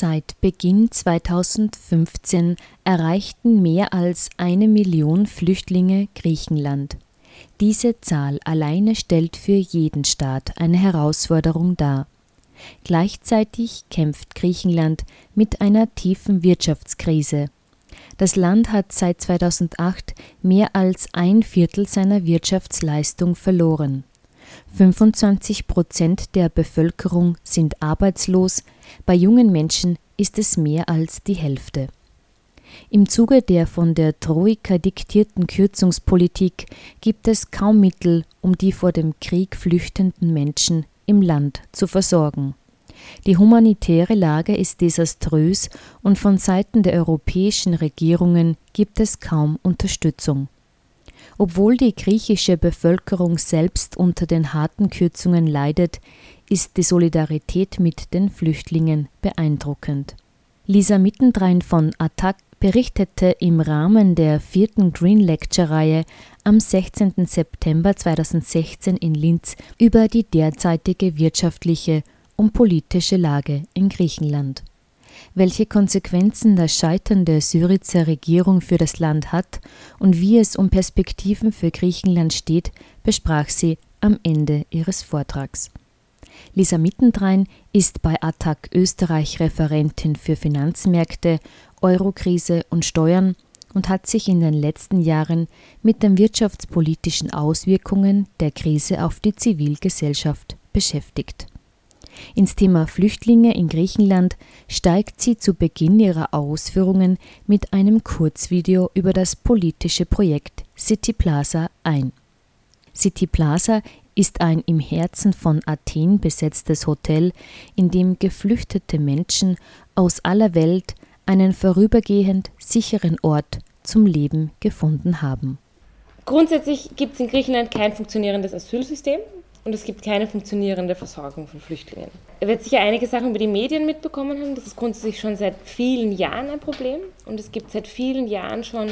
Seit Beginn 2015 erreichten mehr als eine Million Flüchtlinge Griechenland. Diese Zahl alleine stellt für jeden Staat eine Herausforderung dar. Gleichzeitig kämpft Griechenland mit einer tiefen Wirtschaftskrise. Das Land hat seit 2008 mehr als ein Viertel seiner Wirtschaftsleistung verloren. 25 Prozent der Bevölkerung sind arbeitslos, bei jungen Menschen ist es mehr als die Hälfte. Im Zuge der von der Troika diktierten Kürzungspolitik gibt es kaum Mittel, um die vor dem Krieg flüchtenden Menschen im Land zu versorgen. Die humanitäre Lage ist desaströs und von Seiten der europäischen Regierungen gibt es kaum Unterstützung. Obwohl die griechische Bevölkerung selbst unter den harten Kürzungen leidet, ist die Solidarität mit den Flüchtlingen beeindruckend. Lisa Mittendrein von Attac berichtete im Rahmen der vierten Green Lecture-Reihe am 16. September 2016 in Linz über die derzeitige wirtschaftliche und politische Lage in Griechenland. Welche Konsequenzen das Scheitern der Syrizer Regierung für das Land hat und wie es um Perspektiven für Griechenland steht, besprach sie am Ende ihres Vortrags. Lisa Mittendrein ist bei Attac Österreich Referentin für Finanzmärkte, Eurokrise und Steuern und hat sich in den letzten Jahren mit den wirtschaftspolitischen Auswirkungen der Krise auf die Zivilgesellschaft beschäftigt. Ins Thema Flüchtlinge in Griechenland steigt sie zu Beginn ihrer Ausführungen mit einem Kurzvideo über das politische Projekt City Plaza ein. City Plaza ist ein im Herzen von Athen besetztes Hotel, in dem geflüchtete Menschen aus aller Welt einen vorübergehend sicheren Ort zum Leben gefunden haben. Grundsätzlich gibt es in Griechenland kein funktionierendes Asylsystem und es gibt keine funktionierende Versorgung von Flüchtlingen. Er wird sicher einige Sachen über die Medien mitbekommen haben. Das ist grundsätzlich schon seit vielen Jahren ein Problem und es gibt seit vielen Jahren schon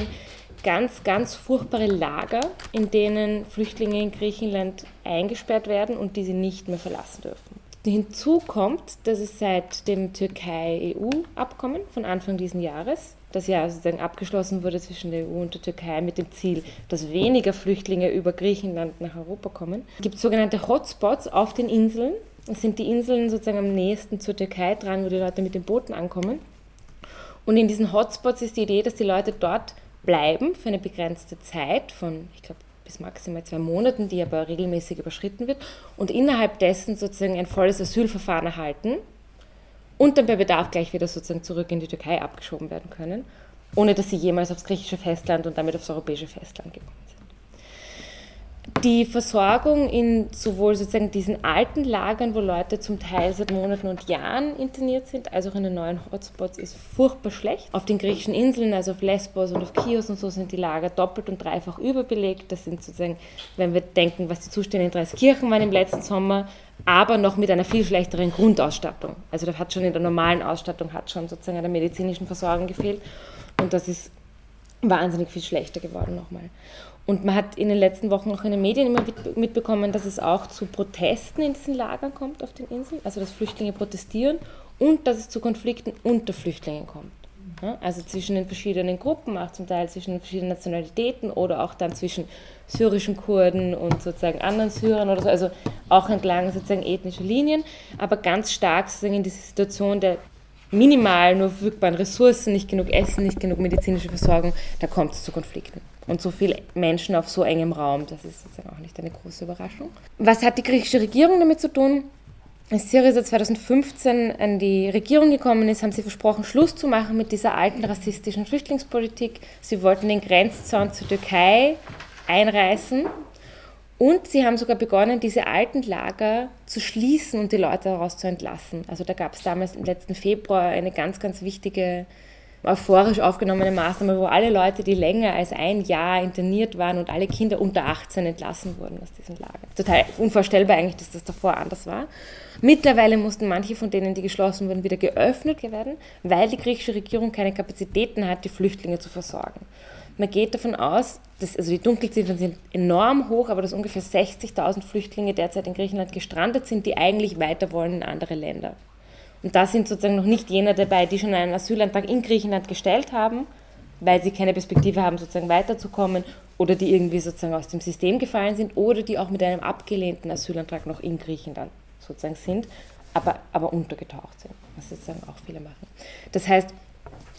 ganz, ganz furchtbare Lager, in denen Flüchtlinge in Griechenland eingesperrt werden und die sie nicht mehr verlassen dürfen. Hinzu kommt, dass es seit dem Türkei-EU-Abkommen von Anfang dieses Jahres, das ja sozusagen abgeschlossen wurde zwischen der EU und der Türkei mit dem Ziel, dass weniger Flüchtlinge über Griechenland nach Europa kommen, gibt sogenannte Hotspots auf den Inseln. Das sind die Inseln sozusagen am nächsten zur Türkei dran, wo die Leute mit den Booten ankommen. Und in diesen Hotspots ist die Idee, dass die Leute dort bleiben für eine begrenzte Zeit von, ich glaube, bis maximal zwei Monaten, die aber regelmäßig überschritten wird, und innerhalb dessen sozusagen ein volles Asylverfahren erhalten und dann bei Bedarf gleich wieder sozusagen zurück in die Türkei abgeschoben werden können, ohne dass sie jemals aufs griechische Festland und damit aufs europäische Festland gekommen sind die Versorgung in sowohl sozusagen diesen alten Lagern, wo Leute zum Teil seit Monaten und Jahren interniert sind, als auch in den neuen Hotspots ist furchtbar schlecht. Auf den griechischen Inseln, also auf Lesbos und auf Chios und so, sind die Lager doppelt und dreifach überbelegt. Das sind sozusagen, wenn wir denken, was die Zustände in Dreiskirchen waren im letzten Sommer, aber noch mit einer viel schlechteren Grundausstattung. Also da hat schon in der normalen Ausstattung hat schon sozusagen an der medizinischen Versorgung gefehlt und das ist wahnsinnig viel schlechter geworden nochmal. Und man hat in den letzten Wochen auch in den Medien immer mitbekommen, dass es auch zu Protesten in diesen Lagern kommt auf den Inseln, also dass Flüchtlinge protestieren und dass es zu Konflikten unter Flüchtlingen kommt. also zwischen den verschiedenen Gruppen, auch zum Teil zwischen den verschiedenen Nationalitäten oder auch dann zwischen syrischen Kurden und sozusagen anderen Syrern oder so, also auch entlang sozusagen ethnischer Linien, aber ganz stark sozusagen in diese Situation der minimal nur verfügbaren Ressourcen, nicht genug Essen, nicht genug medizinische Versorgung, da kommt es zu Konflikten. Und so viele Menschen auf so engem Raum, das ist sozusagen auch nicht eine große Überraschung. Was hat die griechische Regierung damit zu tun? Als Syriza 2015 an die Regierung gekommen ist, haben sie versprochen, Schluss zu machen mit dieser alten rassistischen Flüchtlingspolitik. Sie wollten den Grenzzaun zur Türkei einreißen und sie haben sogar begonnen, diese alten Lager zu schließen und die Leute daraus zu entlassen. Also da gab es damals im letzten Februar eine ganz, ganz wichtige, euphorisch aufgenommene Maßnahme, wo alle Leute, die länger als ein Jahr interniert waren und alle Kinder unter 18 entlassen wurden aus diesen Lagern. Total unvorstellbar eigentlich, dass das davor anders war. Mittlerweile mussten manche von denen, die geschlossen wurden, wieder geöffnet werden, weil die griechische Regierung keine Kapazitäten hat, die Flüchtlinge zu versorgen. Man geht davon aus, dass, also die Dunkelziffern sind enorm hoch, aber dass ungefähr 60.000 Flüchtlinge derzeit in Griechenland gestrandet sind, die eigentlich weiter wollen in andere Länder. Und da sind sozusagen noch nicht jene dabei, die schon einen Asylantrag in Griechenland gestellt haben, weil sie keine Perspektive haben, sozusagen weiterzukommen oder die irgendwie sozusagen aus dem System gefallen sind oder die auch mit einem abgelehnten Asylantrag noch in Griechenland sozusagen sind, aber, aber untergetaucht sind, was sozusagen auch viele machen. Das heißt,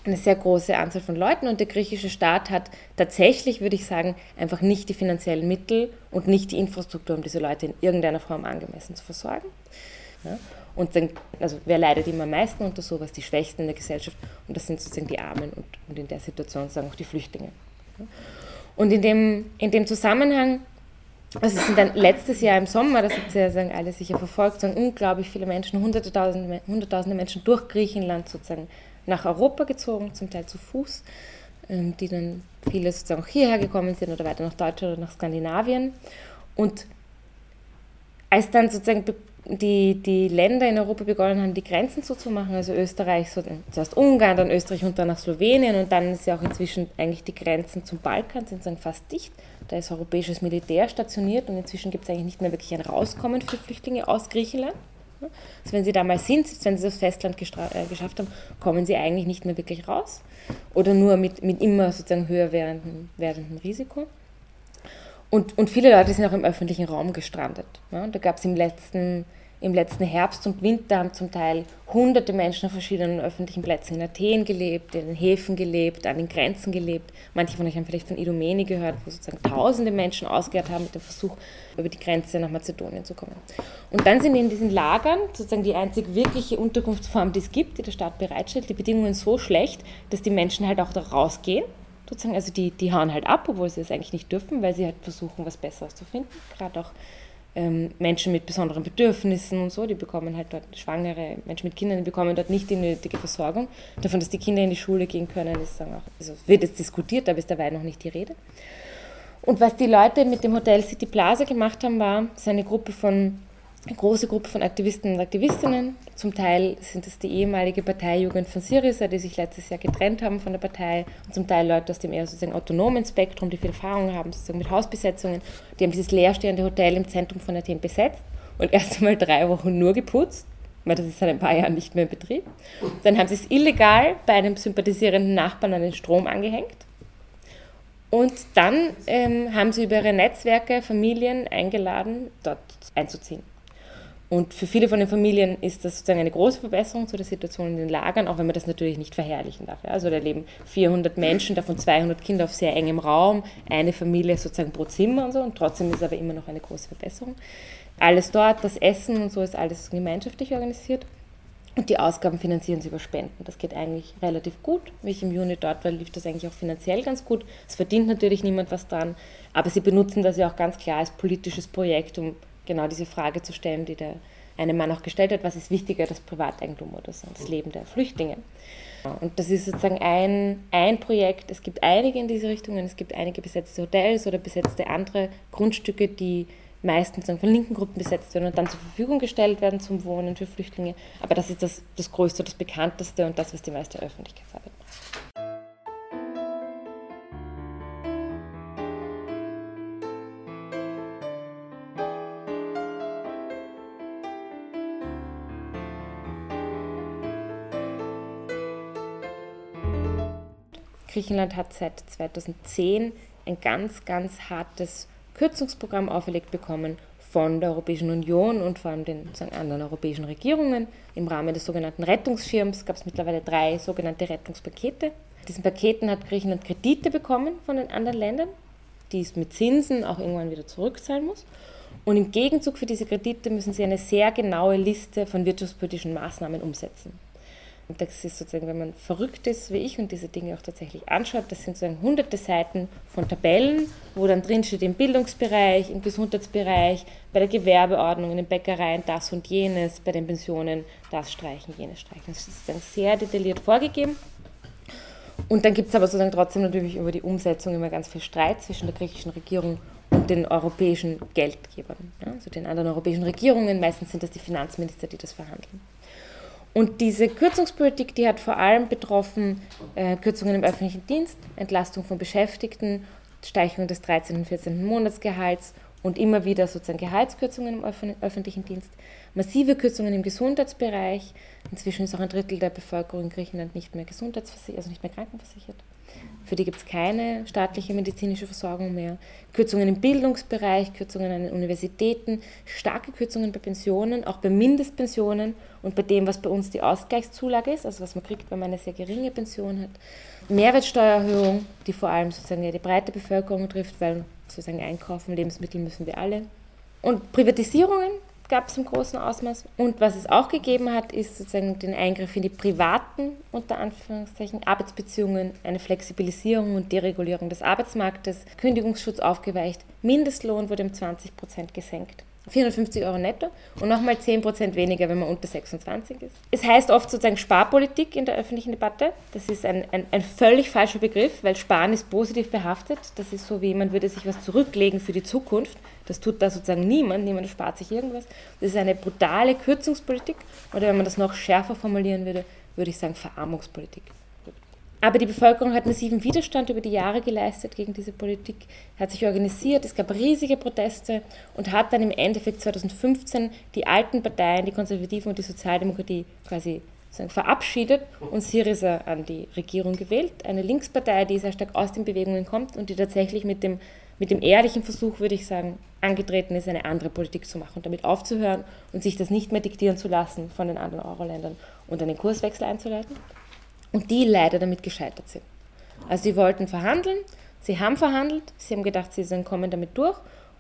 eine sehr große Anzahl von Leuten und der griechische Staat hat tatsächlich, würde ich sagen, einfach nicht die finanziellen Mittel und nicht die Infrastruktur, um diese Leute in irgendeiner Form angemessen zu versorgen. Ja? Und dann, also wer leidet immer am meisten unter sowas? Die Schwächsten in der Gesellschaft und das sind sozusagen die Armen und, und in der Situation sagen auch die Flüchtlinge. Und in dem, in dem Zusammenhang also es sind dann letztes Jahr im Sommer, das habt ihr ja sagen, alle sicher verfolgt, sagen unglaublich viele Menschen, hunderttausende, hunderttausende Menschen durch Griechenland sozusagen nach Europa gezogen, zum Teil zu Fuß, ähm, die dann viele sozusagen auch hierher gekommen sind oder weiter nach Deutschland oder nach Skandinavien. Und als dann sozusagen die, die Länder in Europa begonnen haben, die Grenzen zuzumachen, also Österreich, so, zuerst Ungarn, dann Österreich und dann nach Slowenien und dann ist ja auch inzwischen eigentlich die Grenzen zum Balkan sind dann fast dicht. Da ist europäisches Militär stationiert und inzwischen gibt es eigentlich nicht mehr wirklich ein Rauskommen für Flüchtlinge aus Griechenland. Also wenn sie da mal sind, wenn sie das Festland äh, geschafft haben, kommen sie eigentlich nicht mehr wirklich raus oder nur mit, mit immer sozusagen höher werdendem, werdendem Risiko. Und, und viele Leute sind auch im öffentlichen Raum gestrandet. Ja, da gab es im letzten im letzten Herbst und Winter haben zum Teil hunderte Menschen auf verschiedenen öffentlichen Plätzen in Athen gelebt, in den Häfen gelebt, an den Grenzen gelebt. Manche von euch haben vielleicht von Idomeni gehört, wo sozusagen tausende Menschen ausgehört haben mit dem Versuch, über die Grenze nach Mazedonien zu kommen. Und dann sind in diesen Lagern sozusagen die einzig wirkliche Unterkunftsform, die es gibt, die der Staat bereitstellt, die Bedingungen so schlecht, dass die Menschen halt auch da rausgehen. Sozusagen, also die, die hauen halt ab, obwohl sie es eigentlich nicht dürfen, weil sie halt versuchen, was Besseres zu finden. Gerade auch ähm, Menschen mit besonderen Bedürfnissen und so, die bekommen halt dort, schwangere Menschen mit Kindern, die bekommen dort nicht die nötige Versorgung. Davon, dass die Kinder in die Schule gehen können, ist dann auch, also wird jetzt diskutiert, aber ist dabei noch nicht die Rede. Und was die Leute mit dem Hotel City Plaza gemacht haben, war, es eine Gruppe von große Gruppe von Aktivisten und Aktivistinnen. Zum Teil sind es die ehemalige Partei-Jugend von Syriza, die sich letztes Jahr getrennt haben von der Partei. Und zum Teil Leute aus dem eher sozusagen autonomen Spektrum, die viel Erfahrung haben sozusagen mit Hausbesetzungen. Die haben dieses leerstehende Hotel im Zentrum von Athen besetzt und erst einmal drei Wochen nur geputzt, weil das ist seit ein paar Jahren nicht mehr in Betrieb. Dann haben sie es illegal bei einem sympathisierenden Nachbarn an den Strom angehängt. Und dann ähm, haben sie über ihre Netzwerke Familien eingeladen, dort einzuziehen. Und für viele von den Familien ist das sozusagen eine große Verbesserung zu der Situation in den Lagern, auch wenn man das natürlich nicht verherrlichen darf. Also da leben 400 Menschen, davon 200 Kinder auf sehr engem Raum, eine Familie sozusagen pro Zimmer und so, und trotzdem ist aber immer noch eine große Verbesserung. Alles dort, das Essen und so ist alles gemeinschaftlich organisiert. Und die Ausgaben finanzieren sie über Spenden. Das geht eigentlich relativ gut. Wie ich im Juni dort war, lief das eigentlich auch finanziell ganz gut. Es verdient natürlich niemand was dran, aber sie benutzen das ja auch ganz klar als politisches Projekt, um genau diese Frage zu stellen, die der eine Mann auch gestellt hat, was ist wichtiger, das Privateigentum oder so, das Leben der Flüchtlinge. Und das ist sozusagen ein, ein Projekt. Es gibt einige in diese Richtungen. Es gibt einige besetzte Hotels oder besetzte andere Grundstücke, die meistens von linken Gruppen besetzt werden und dann zur Verfügung gestellt werden zum Wohnen für Flüchtlinge. Aber das ist das, das Größte, das Bekannteste und das, was die meiste Öffentlichkeitsarbeit macht. Griechenland hat seit 2010 ein ganz, ganz hartes Kürzungsprogramm auferlegt bekommen von der Europäischen Union und vor allem den anderen europäischen Regierungen. Im Rahmen des sogenannten Rettungsschirms gab es mittlerweile drei sogenannte Rettungspakete. Diesen Paketen hat Griechenland Kredite bekommen von den anderen Ländern, die es mit Zinsen auch irgendwann wieder zurückzahlen muss. Und im Gegenzug für diese Kredite müssen sie eine sehr genaue Liste von wirtschaftspolitischen Maßnahmen umsetzen. Und das ist sozusagen, wenn man verrückt ist wie ich und diese Dinge auch tatsächlich anschaut, das sind sozusagen hunderte Seiten von Tabellen, wo dann drin steht im Bildungsbereich, im Gesundheitsbereich, bei der Gewerbeordnung, in den Bäckereien das und jenes, bei den Pensionen das streichen, jenes streichen. Das ist sozusagen sehr detailliert vorgegeben. Und dann gibt es aber sozusagen trotzdem natürlich über die Umsetzung immer ganz viel Streit zwischen der griechischen Regierung und den europäischen Geldgebern, also den anderen europäischen Regierungen. Meistens sind das die Finanzminister, die das verhandeln. Und diese Kürzungspolitik, die hat vor allem betroffen äh, Kürzungen im öffentlichen Dienst, Entlastung von Beschäftigten, Steigerung des 13. und 14. Monatsgehalts und immer wieder sozusagen Gehaltskürzungen im öffentlichen Dienst, massive Kürzungen im Gesundheitsbereich. Inzwischen ist auch ein Drittel der Bevölkerung in Griechenland nicht mehr gesundheitsversichert, also nicht mehr krankenversichert. Für die gibt es keine staatliche medizinische Versorgung mehr. Kürzungen im Bildungsbereich, Kürzungen an den Universitäten, starke Kürzungen bei Pensionen, auch bei Mindestpensionen und bei dem, was bei uns die Ausgleichszulage ist, also was man kriegt, wenn man eine sehr geringe Pension hat. Mehrwertsteuererhöhung, die vor allem sozusagen die breite Bevölkerung trifft, weil sozusagen einkaufen, Lebensmittel müssen wir alle. Und Privatisierungen gab es im großen Ausmaß. Und was es auch gegeben hat, ist sozusagen den Eingriff in die privaten, unter Anführungszeichen, Arbeitsbeziehungen, eine Flexibilisierung und Deregulierung des Arbeitsmarktes, Kündigungsschutz aufgeweicht, Mindestlohn wurde um 20 Prozent gesenkt. 450 Euro netto und nochmal 10 Prozent weniger, wenn man unter 26 ist. Es heißt oft sozusagen Sparpolitik in der öffentlichen Debatte. Das ist ein, ein, ein völlig falscher Begriff, weil Sparen ist positiv behaftet. Das ist so wie, man würde sich was zurücklegen für die Zukunft. Das tut da sozusagen niemand. Niemand spart sich irgendwas. Das ist eine brutale Kürzungspolitik. Oder wenn man das noch schärfer formulieren würde, würde ich sagen Verarmungspolitik. Aber die Bevölkerung hat massiven Widerstand über die Jahre geleistet gegen diese Politik, hat sich organisiert, es gab riesige Proteste und hat dann im Endeffekt 2015 die alten Parteien, die Konservativen und die Sozialdemokratie quasi verabschiedet und Syriza an die Regierung gewählt. Eine Linkspartei, die sehr stark aus den Bewegungen kommt und die tatsächlich mit dem, mit dem ehrlichen Versuch, würde ich sagen, angetreten ist, eine andere Politik zu machen und damit aufzuhören und sich das nicht mehr diktieren zu lassen von den anderen Euro-Ländern und einen Kurswechsel einzuleiten und die leider damit gescheitert sind. Also sie wollten verhandeln, sie haben verhandelt, sie haben gedacht, sie kommen damit durch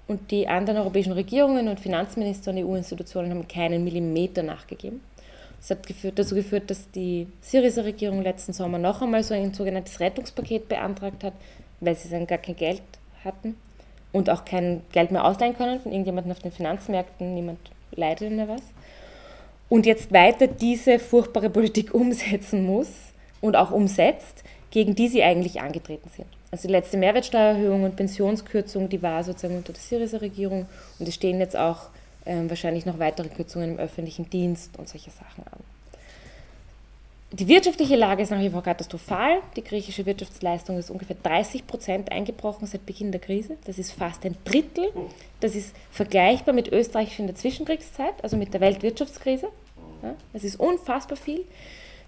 und die anderen europäischen Regierungen und Finanzminister und EU-Institutionen haben keinen Millimeter nachgegeben. Das hat geführt, dazu geführt, dass die Syriza-Regierung letzten Sommer noch einmal so ein sogenanntes Rettungspaket beantragt hat, weil sie dann gar kein Geld hatten und auch kein Geld mehr ausleihen können von irgendjemandem auf den Finanzmärkten. Niemand leidet mehr was. Und jetzt weiter diese furchtbare Politik umsetzen muss, und auch umsetzt, gegen die sie eigentlich angetreten sind. Also die letzte Mehrwertsteuererhöhung und Pensionskürzung, die war sozusagen unter der Syriza-Regierung und es stehen jetzt auch ähm, wahrscheinlich noch weitere Kürzungen im öffentlichen Dienst und solche Sachen an. Die wirtschaftliche Lage ist nach wie vor katastrophal. Die griechische Wirtschaftsleistung ist ungefähr 30 Prozent eingebrochen seit Beginn der Krise. Das ist fast ein Drittel. Das ist vergleichbar mit Österreich in der Zwischenkriegszeit, also mit der Weltwirtschaftskrise. Das ist unfassbar viel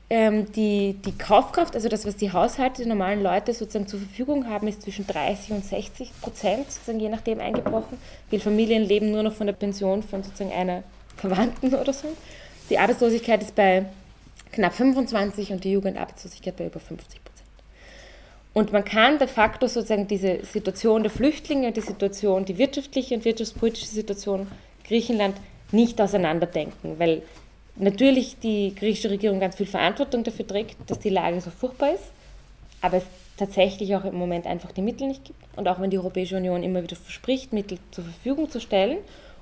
ähm, die, die Kaufkraft, also das, was die Haushalte, die normalen Leute sozusagen zur Verfügung haben, ist zwischen 30 und 60 Prozent, sozusagen je nachdem eingebrochen. Viele Familien leben nur noch von der Pension von sozusagen einer Verwandten oder so. Die Arbeitslosigkeit ist bei knapp 25 und die Jugendarbeitslosigkeit bei über 50 Prozent. Und man kann de facto sozusagen diese Situation der Flüchtlinge, die Situation, die wirtschaftliche und wirtschaftspolitische Situation Griechenland nicht auseinanderdenken, weil natürlich die griechische Regierung ganz viel Verantwortung dafür trägt, dass die Lage so furchtbar ist, aber es tatsächlich auch im Moment einfach die Mittel nicht gibt. Und auch wenn die Europäische Union immer wieder verspricht, Mittel zur Verfügung zu stellen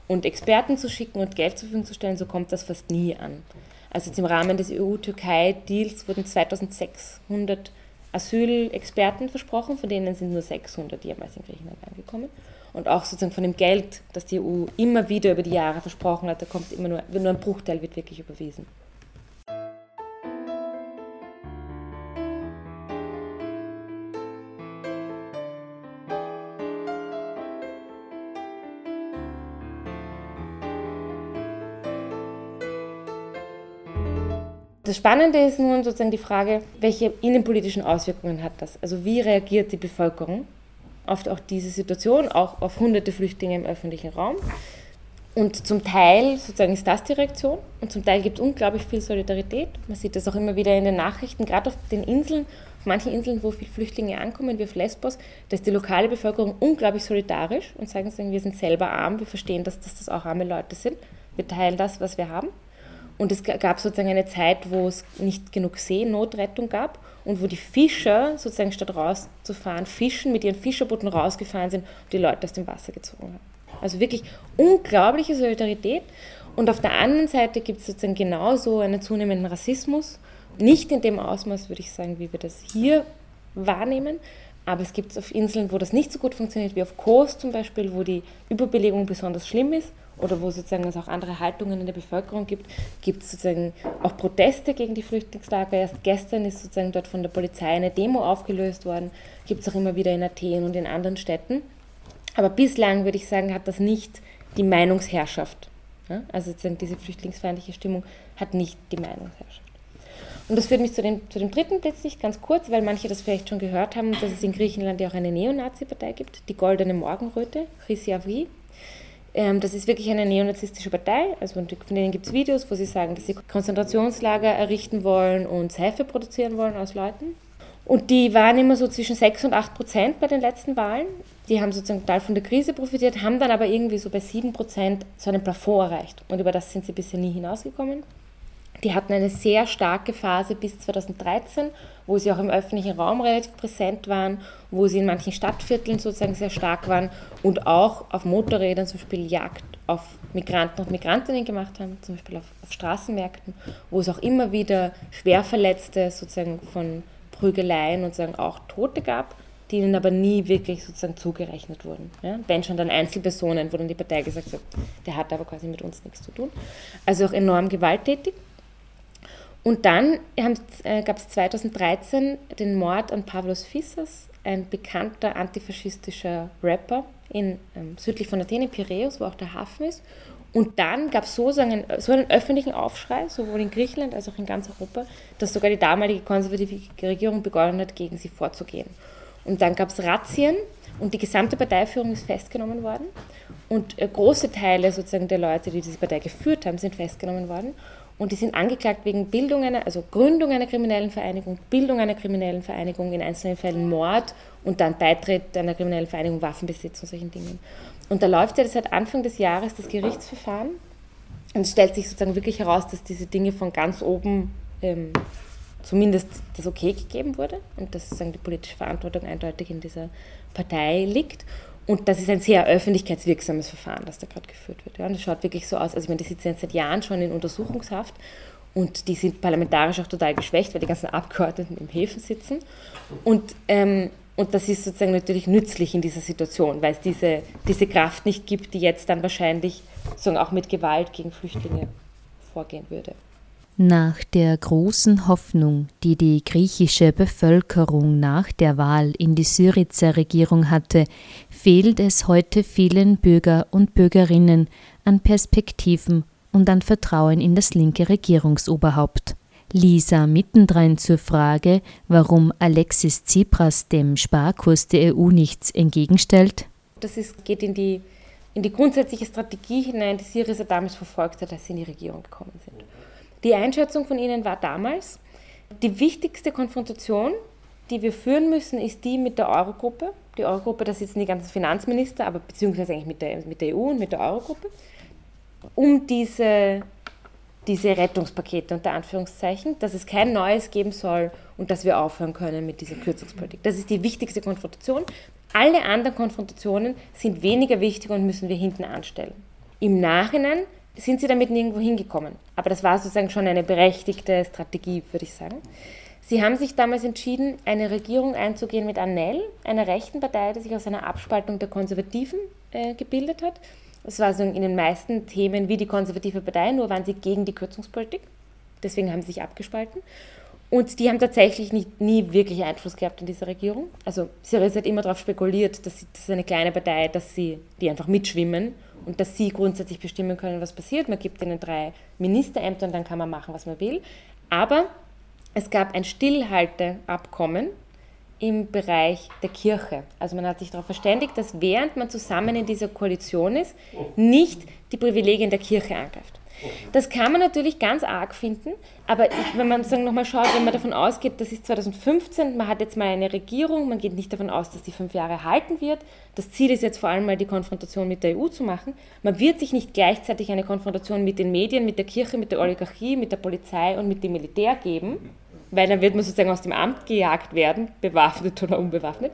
und Experten zu schicken und Geld zur Verfügung zu stellen, so kommt das fast nie an. Also jetzt im Rahmen des EU-Türkei-Deals wurden 2600 Asylexperten versprochen, von denen sind nur 600 jemals in Griechenland angekommen und auch sozusagen von dem Geld, das die EU immer wieder über die Jahre versprochen hat, da kommt immer nur, nur ein Bruchteil wird wirklich überwiesen. Das Spannende ist nun sozusagen die Frage, welche innenpolitischen Auswirkungen hat das? Also wie reagiert die Bevölkerung auf auch diese Situation, auch auf hunderte Flüchtlinge im öffentlichen Raum. Und zum Teil sozusagen ist das die Reaktion und zum Teil gibt es unglaublich viel Solidarität. Man sieht das auch immer wieder in den Nachrichten, gerade auf den Inseln, auf manchen Inseln, wo viele Flüchtlinge ankommen, wie auf Lesbos, da ist die lokale Bevölkerung unglaublich solidarisch und sagen, wir sind selber arm, wir verstehen, dass, dass das auch arme Leute sind, wir teilen das, was wir haben. Und es gab sozusagen eine Zeit, wo es nicht genug Seenotrettung gab und wo die Fischer sozusagen statt rauszufahren, fischen, mit ihren Fischerbooten rausgefahren sind und die Leute aus dem Wasser gezogen haben. Also wirklich unglaubliche Solidarität. Und auf der anderen Seite gibt es sozusagen genauso einen zunehmenden Rassismus. Nicht in dem Ausmaß, würde ich sagen, wie wir das hier wahrnehmen. Aber es gibt es auf Inseln, wo das nicht so gut funktioniert, wie auf Kos zum Beispiel, wo die Überbelegung besonders schlimm ist oder wo sozusagen es auch andere Haltungen in der Bevölkerung gibt, gibt es sozusagen auch Proteste gegen die Flüchtlingslager. Erst gestern ist sozusagen dort von der Polizei eine Demo aufgelöst worden, gibt es auch immer wieder in Athen und in anderen Städten. Aber bislang würde ich sagen, hat das nicht die Meinungsherrschaft. Also diese flüchtlingsfeindliche Stimmung hat nicht die Meinungsherrschaft. Und das führt mich zu dem, zu dem dritten plötzlich ganz kurz, weil manche das vielleicht schon gehört haben, dass es in Griechenland ja auch eine Neonazi-Partei gibt, die Goldene Morgenröte, Chrysiavri. Ähm, das ist wirklich eine neonazistische Partei. Also von denen gibt es Videos, wo sie sagen, dass sie Konzentrationslager errichten wollen und Seife produzieren wollen aus Leuten. Und die waren immer so zwischen 6 und 8 Prozent bei den letzten Wahlen. Die haben sozusagen total von der Krise profitiert, haben dann aber irgendwie so bei 7 Prozent so einen Plafond erreicht. Und über das sind sie bisher nie hinausgekommen. Die hatten eine sehr starke Phase bis 2013, wo sie auch im öffentlichen Raum relativ präsent waren, wo sie in manchen Stadtvierteln sozusagen sehr stark waren und auch auf Motorrädern zum Beispiel Jagd auf Migranten und Migrantinnen gemacht haben, zum Beispiel auf, auf Straßenmärkten, wo es auch immer wieder Schwerverletzte sozusagen von Prügeleien und sozusagen auch Tote gab, die ihnen aber nie wirklich sozusagen zugerechnet wurden. Ja? Wenn schon dann Einzelpersonen, wo dann die Partei gesagt hat, der hat aber quasi mit uns nichts zu tun. Also auch enorm gewalttätig. Und dann äh, gab es 2013 den Mord an Pavlos Fissas, ein bekannter antifaschistischer Rapper in, ähm, südlich von Athen, in Piräus, wo auch der Hafen ist. Und dann gab es so, so einen, öffentlichen Aufschrei, sowohl in Griechenland als auch in ganz Europa, dass sogar die damalige konservative Regierung begonnen hat, gegen sie vorzugehen. Und dann gab es Razzien und die gesamte Parteiführung ist festgenommen worden. Und äh, große Teile sozusagen der Leute, die diese Partei geführt haben, sind festgenommen worden. Und die sind angeklagt wegen Bildung einer, also Gründung einer kriminellen Vereinigung, Bildung einer kriminellen Vereinigung, in einzelnen Fällen Mord und dann Beitritt einer kriminellen Vereinigung, Waffenbesitz und solchen Dingen. Und da läuft ja seit Anfang des Jahres das Gerichtsverfahren. Und es stellt sich sozusagen wirklich heraus, dass diese Dinge von ganz oben ähm, zumindest das Okay gegeben wurde und dass sozusagen die politische Verantwortung eindeutig in dieser Partei liegt. Und das ist ein sehr öffentlichkeitswirksames Verfahren, das da gerade geführt wird. Ja, und das schaut wirklich so aus, also ich meine, die sitzen jetzt seit Jahren schon in Untersuchungshaft und die sind parlamentarisch auch total geschwächt, weil die ganzen Abgeordneten im Häfen sitzen. Und, ähm, und das ist sozusagen natürlich nützlich in dieser Situation, weil es diese, diese Kraft nicht gibt, die jetzt dann wahrscheinlich sozusagen auch mit Gewalt gegen Flüchtlinge vorgehen würde. Nach der großen Hoffnung, die die griechische Bevölkerung nach der Wahl in die Syrizer Regierung hatte, fehlt es heute vielen Bürger und Bürgerinnen an Perspektiven und an Vertrauen in das linke Regierungsoberhaupt. Lisa mittendrin zur Frage, warum Alexis Tsipras dem Sparkurs der EU nichts entgegenstellt. Das ist, geht in die, in die grundsätzliche Strategie hinein, die Syriza damals verfolgt hat, als sie in die Regierung gekommen sind. Die Einschätzung von Ihnen war damals, die wichtigste Konfrontation, die wir führen müssen, ist die mit der Eurogruppe. Die Eurogruppe, da sitzen die ganzen Finanzminister, aber beziehungsweise eigentlich mit der, mit der EU und mit der Eurogruppe, um diese, diese Rettungspakete unter Anführungszeichen, dass es kein neues geben soll und dass wir aufhören können mit dieser Kürzungspolitik. Das ist die wichtigste Konfrontation. Alle anderen Konfrontationen sind weniger wichtig und müssen wir hinten anstellen. Im Nachhinein sind sie damit nirgendwo hingekommen. Aber das war sozusagen schon eine berechtigte Strategie, würde ich sagen. Sie haben sich damals entschieden, eine Regierung einzugehen mit ANEL, einer rechten Partei, die sich aus einer Abspaltung der Konservativen äh, gebildet hat. Das war so in den meisten Themen wie die konservative Partei, nur waren sie gegen die Kürzungspolitik. Deswegen haben sie sich abgespalten. Und die haben tatsächlich nicht, nie wirklich Einfluss gehabt in dieser Regierung. Also Syriza hat immer darauf spekuliert, dass sie, das ist eine kleine Partei, dass sie die einfach mitschwimmen und dass sie grundsätzlich bestimmen können, was passiert. Man gibt ihnen drei Ministerämter und dann kann man machen, was man will. Aber es gab ein Stillhalteabkommen im Bereich der Kirche. Also man hat sich darauf verständigt, dass während man zusammen in dieser Koalition ist, nicht die Privilegien der Kirche angreift. Das kann man natürlich ganz arg finden, aber ich, wenn man sagen nochmal schaut, wenn man davon ausgeht, das ist 2015, man hat jetzt mal eine Regierung, man geht nicht davon aus, dass die fünf Jahre halten wird. Das Ziel ist jetzt vor allem mal die Konfrontation mit der EU zu machen. Man wird sich nicht gleichzeitig eine Konfrontation mit den Medien, mit der Kirche, mit der Oligarchie, mit der Polizei und mit dem Militär geben, weil dann wird man sozusagen aus dem Amt gejagt werden, bewaffnet oder unbewaffnet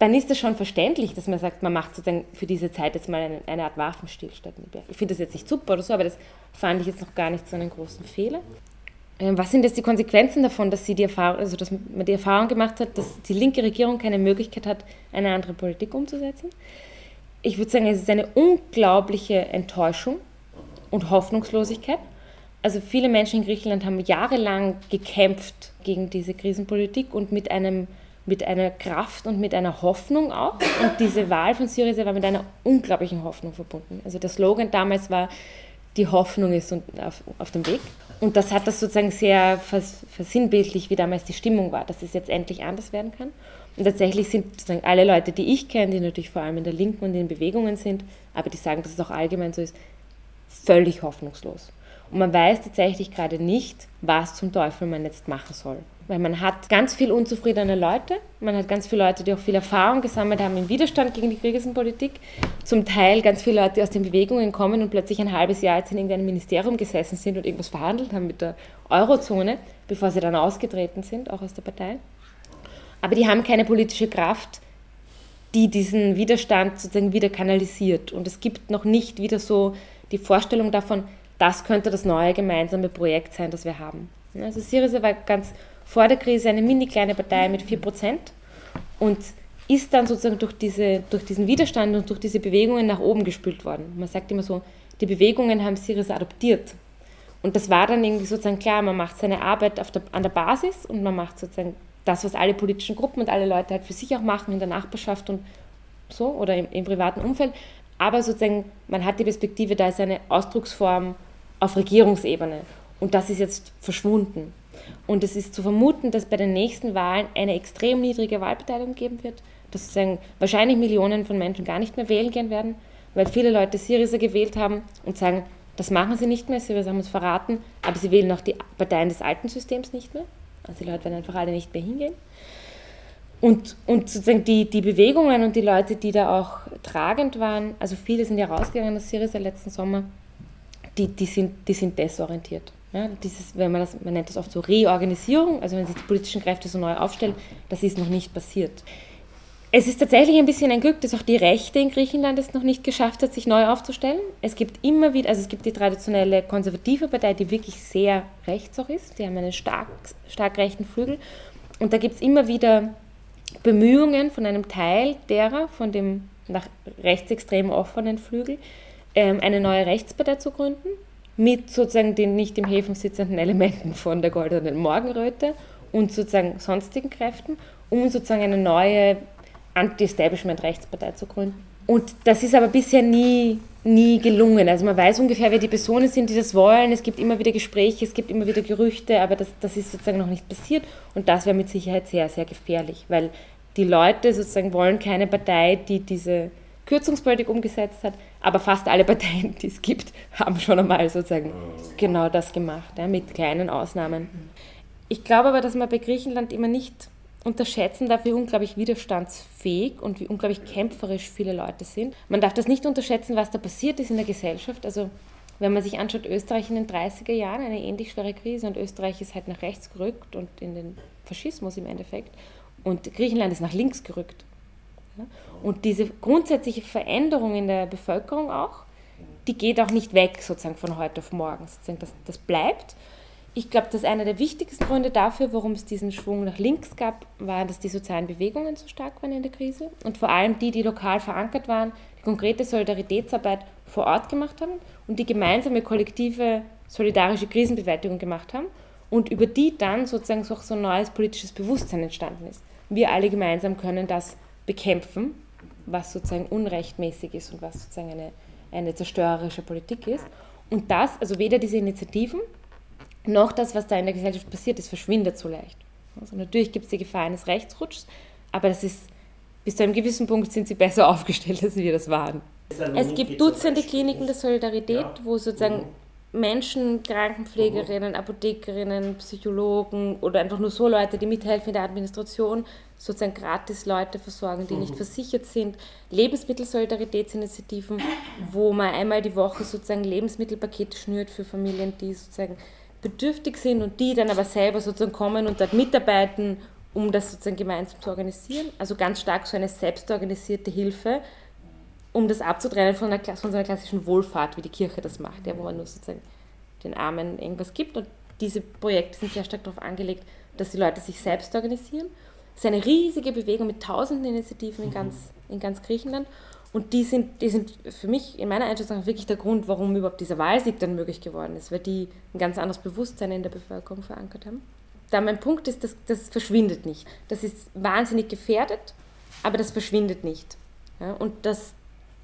dann ist es schon verständlich, dass man sagt, man macht sozusagen für diese Zeit jetzt mal eine, eine Art Waffenstillstand. Ich finde das jetzt nicht super oder so, aber das fand ich jetzt noch gar nicht so einen großen Fehler. Ähm, was sind jetzt die Konsequenzen davon, dass, sie die Erfahrung, also dass man die Erfahrung gemacht hat, dass die linke Regierung keine Möglichkeit hat, eine andere Politik umzusetzen? Ich würde sagen, es ist eine unglaubliche Enttäuschung und Hoffnungslosigkeit. Also viele Menschen in Griechenland haben jahrelang gekämpft gegen diese Krisenpolitik und mit einem mit einer Kraft und mit einer Hoffnung auch. Und diese Wahl von Syriza war mit einer unglaublichen Hoffnung verbunden. Also der Slogan damals war, die Hoffnung ist auf, auf dem Weg. Und das hat das sozusagen sehr versinnbildlich, wie damals die Stimmung war, dass es jetzt endlich anders werden kann. Und tatsächlich sind sozusagen alle Leute, die ich kenne, die natürlich vor allem in der Linken und in Bewegungen sind, aber die sagen, dass es auch allgemein so ist, völlig hoffnungslos. Und man weiß tatsächlich gerade nicht, was zum Teufel man jetzt machen soll. Weil man hat ganz viel unzufriedene Leute, man hat ganz viele Leute, die auch viel Erfahrung gesammelt haben im Widerstand gegen die Krisenpolitik, zum Teil ganz viele Leute, die aus den Bewegungen kommen und plötzlich ein halbes Jahr jetzt in irgendeinem Ministerium gesessen sind und irgendwas verhandelt haben mit der Eurozone, bevor sie dann ausgetreten sind, auch aus der Partei. Aber die haben keine politische Kraft, die diesen Widerstand sozusagen wieder kanalisiert. Und es gibt noch nicht wieder so die Vorstellung davon, das könnte das neue gemeinsame Projekt sein, das wir haben. Also Syriza war ganz vor der Krise eine mini kleine Partei mit 4% und ist dann sozusagen durch, diese, durch diesen Widerstand und durch diese Bewegungen nach oben gespült worden. Man sagt immer so, die Bewegungen haben Syriza adoptiert. Und das war dann irgendwie sozusagen klar, man macht seine Arbeit der, an der Basis und man macht sozusagen das, was alle politischen Gruppen und alle Leute halt für sich auch machen in der Nachbarschaft und so oder im, im privaten Umfeld. Aber sozusagen, man hat die Perspektive, da ist eine Ausdrucksform auf Regierungsebene. Und das ist jetzt verschwunden. Und es ist zu vermuten, dass bei den nächsten Wahlen eine extrem niedrige Wahlbeteiligung geben wird, dass sozusagen wahrscheinlich Millionen von Menschen gar nicht mehr wählen gehen werden, weil viele Leute Syriza gewählt haben und sagen, das machen sie nicht mehr, Syriza haben uns verraten, aber sie wählen auch die Parteien des alten Systems nicht mehr. Also die Leute werden einfach alle nicht mehr hingehen. Und, und sozusagen die, die Bewegungen und die Leute, die da auch tragend waren, also viele sind ja rausgegangen aus Syriza letzten Sommer, die, die, sind, die sind desorientiert. Ja, dieses, wenn man, das, man nennt das oft so Reorganisierung, also wenn sich die politischen Kräfte so neu aufstellen, das ist noch nicht passiert. Es ist tatsächlich ein bisschen ein Glück, dass auch die Rechte in Griechenland es noch nicht geschafft hat, sich neu aufzustellen. Es gibt immer wieder, also es gibt die traditionelle konservative Partei, die wirklich sehr rechts auch ist. Die haben einen stark, stark rechten Flügel. Und da gibt es immer wieder Bemühungen von einem Teil derer, von dem nach rechtsextrem offenen Flügel, ähm, eine neue Rechtspartei zu gründen, mit sozusagen den nicht im Häfen sitzenden Elementen von der goldenen Morgenröte und sozusagen sonstigen Kräften, um sozusagen eine neue Anti-Establishment-Rechtspartei zu gründen. Und das ist aber bisher nie, nie gelungen. Also man weiß ungefähr, wer die Personen sind, die das wollen. Es gibt immer wieder Gespräche, es gibt immer wieder Gerüchte, aber das, das ist sozusagen noch nicht passiert. Und das wäre mit Sicherheit sehr, sehr gefährlich, weil die Leute sozusagen wollen keine Partei, die diese Kürzungspolitik umgesetzt hat, aber fast alle Parteien, die es gibt, haben schon einmal sozusagen genau das gemacht, ja, mit kleinen Ausnahmen. Ich glaube aber, dass man bei Griechenland immer nicht unterschätzen darf, wie unglaublich widerstandsfähig und wie unglaublich kämpferisch viele Leute sind. Man darf das nicht unterschätzen, was da passiert ist in der Gesellschaft. Also wenn man sich anschaut, Österreich in den 30er Jahren, eine ähnlich schwere Krise und Österreich ist halt nach rechts gerückt und in den Faschismus im Endeffekt und Griechenland ist nach links gerückt. Und diese grundsätzliche Veränderung in der Bevölkerung auch, die geht auch nicht weg sozusagen von heute auf morgen. Das, das bleibt ich glaube, dass einer der wichtigsten Gründe dafür, warum es diesen Schwung nach links gab, war, dass die sozialen Bewegungen so stark waren in der Krise und vor allem die, die lokal verankert waren, die konkrete Solidaritätsarbeit vor Ort gemacht haben und die gemeinsame kollektive solidarische Krisenbewältigung gemacht haben und über die dann sozusagen so ein neues politisches Bewusstsein entstanden ist. Wir alle gemeinsam können das bekämpfen, was sozusagen unrechtmäßig ist und was sozusagen eine, eine zerstörerische Politik ist. Und das, also weder diese Initiativen, noch das, was da in der Gesellschaft passiert ist, verschwindet so leicht. Also natürlich gibt es die Gefahr eines Rechtsrutschs, aber das ist, bis zu einem gewissen Punkt sind sie besser aufgestellt, als wir das waren. Es gibt Dutzende Kliniken der Solidarität, wo sozusagen Menschen, Krankenpflegerinnen, Apothekerinnen, Psychologen oder einfach nur so Leute, die mithelfen in der Administration, sozusagen gratis Leute versorgen, die nicht mhm. versichert sind. Lebensmittelsolidaritätsinitiativen, wo man einmal die Woche sozusagen Lebensmittelpakete schnürt für Familien, die sozusagen bedürftig sind und die dann aber selber sozusagen kommen und dort mitarbeiten, um das sozusagen gemeinsam zu organisieren. Also ganz stark so eine selbstorganisierte Hilfe, um das abzutrennen von, einer, von so einer klassischen Wohlfahrt, wie die Kirche das macht, ja, wo man nur sozusagen den Armen irgendwas gibt. Und diese Projekte sind sehr stark darauf angelegt, dass die Leute sich selbst organisieren. Es ist eine riesige Bewegung mit tausenden Initiativen in ganz, in ganz Griechenland. Und die sind, die sind für mich in meiner Einschätzung wirklich der Grund, warum überhaupt dieser Wahlsieg dann möglich geworden ist, weil die ein ganz anderes Bewusstsein in der Bevölkerung verankert haben. da mein Punkt ist, dass das verschwindet nicht. Das ist wahnsinnig gefährdet, aber das verschwindet nicht. Ja, und das,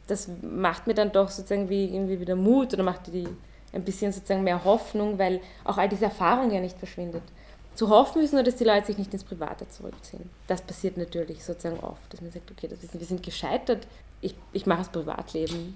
das macht mir dann doch sozusagen wie irgendwie wieder Mut oder macht die ein bisschen sozusagen mehr Hoffnung, weil auch all diese Erfahrung ja nicht verschwindet. Zu hoffen ist nur, dass die Leute sich nicht ins Private zurückziehen. Das passiert natürlich sozusagen oft, dass man sagt, okay, das, wir sind gescheitert, ich, ich mache das Privatleben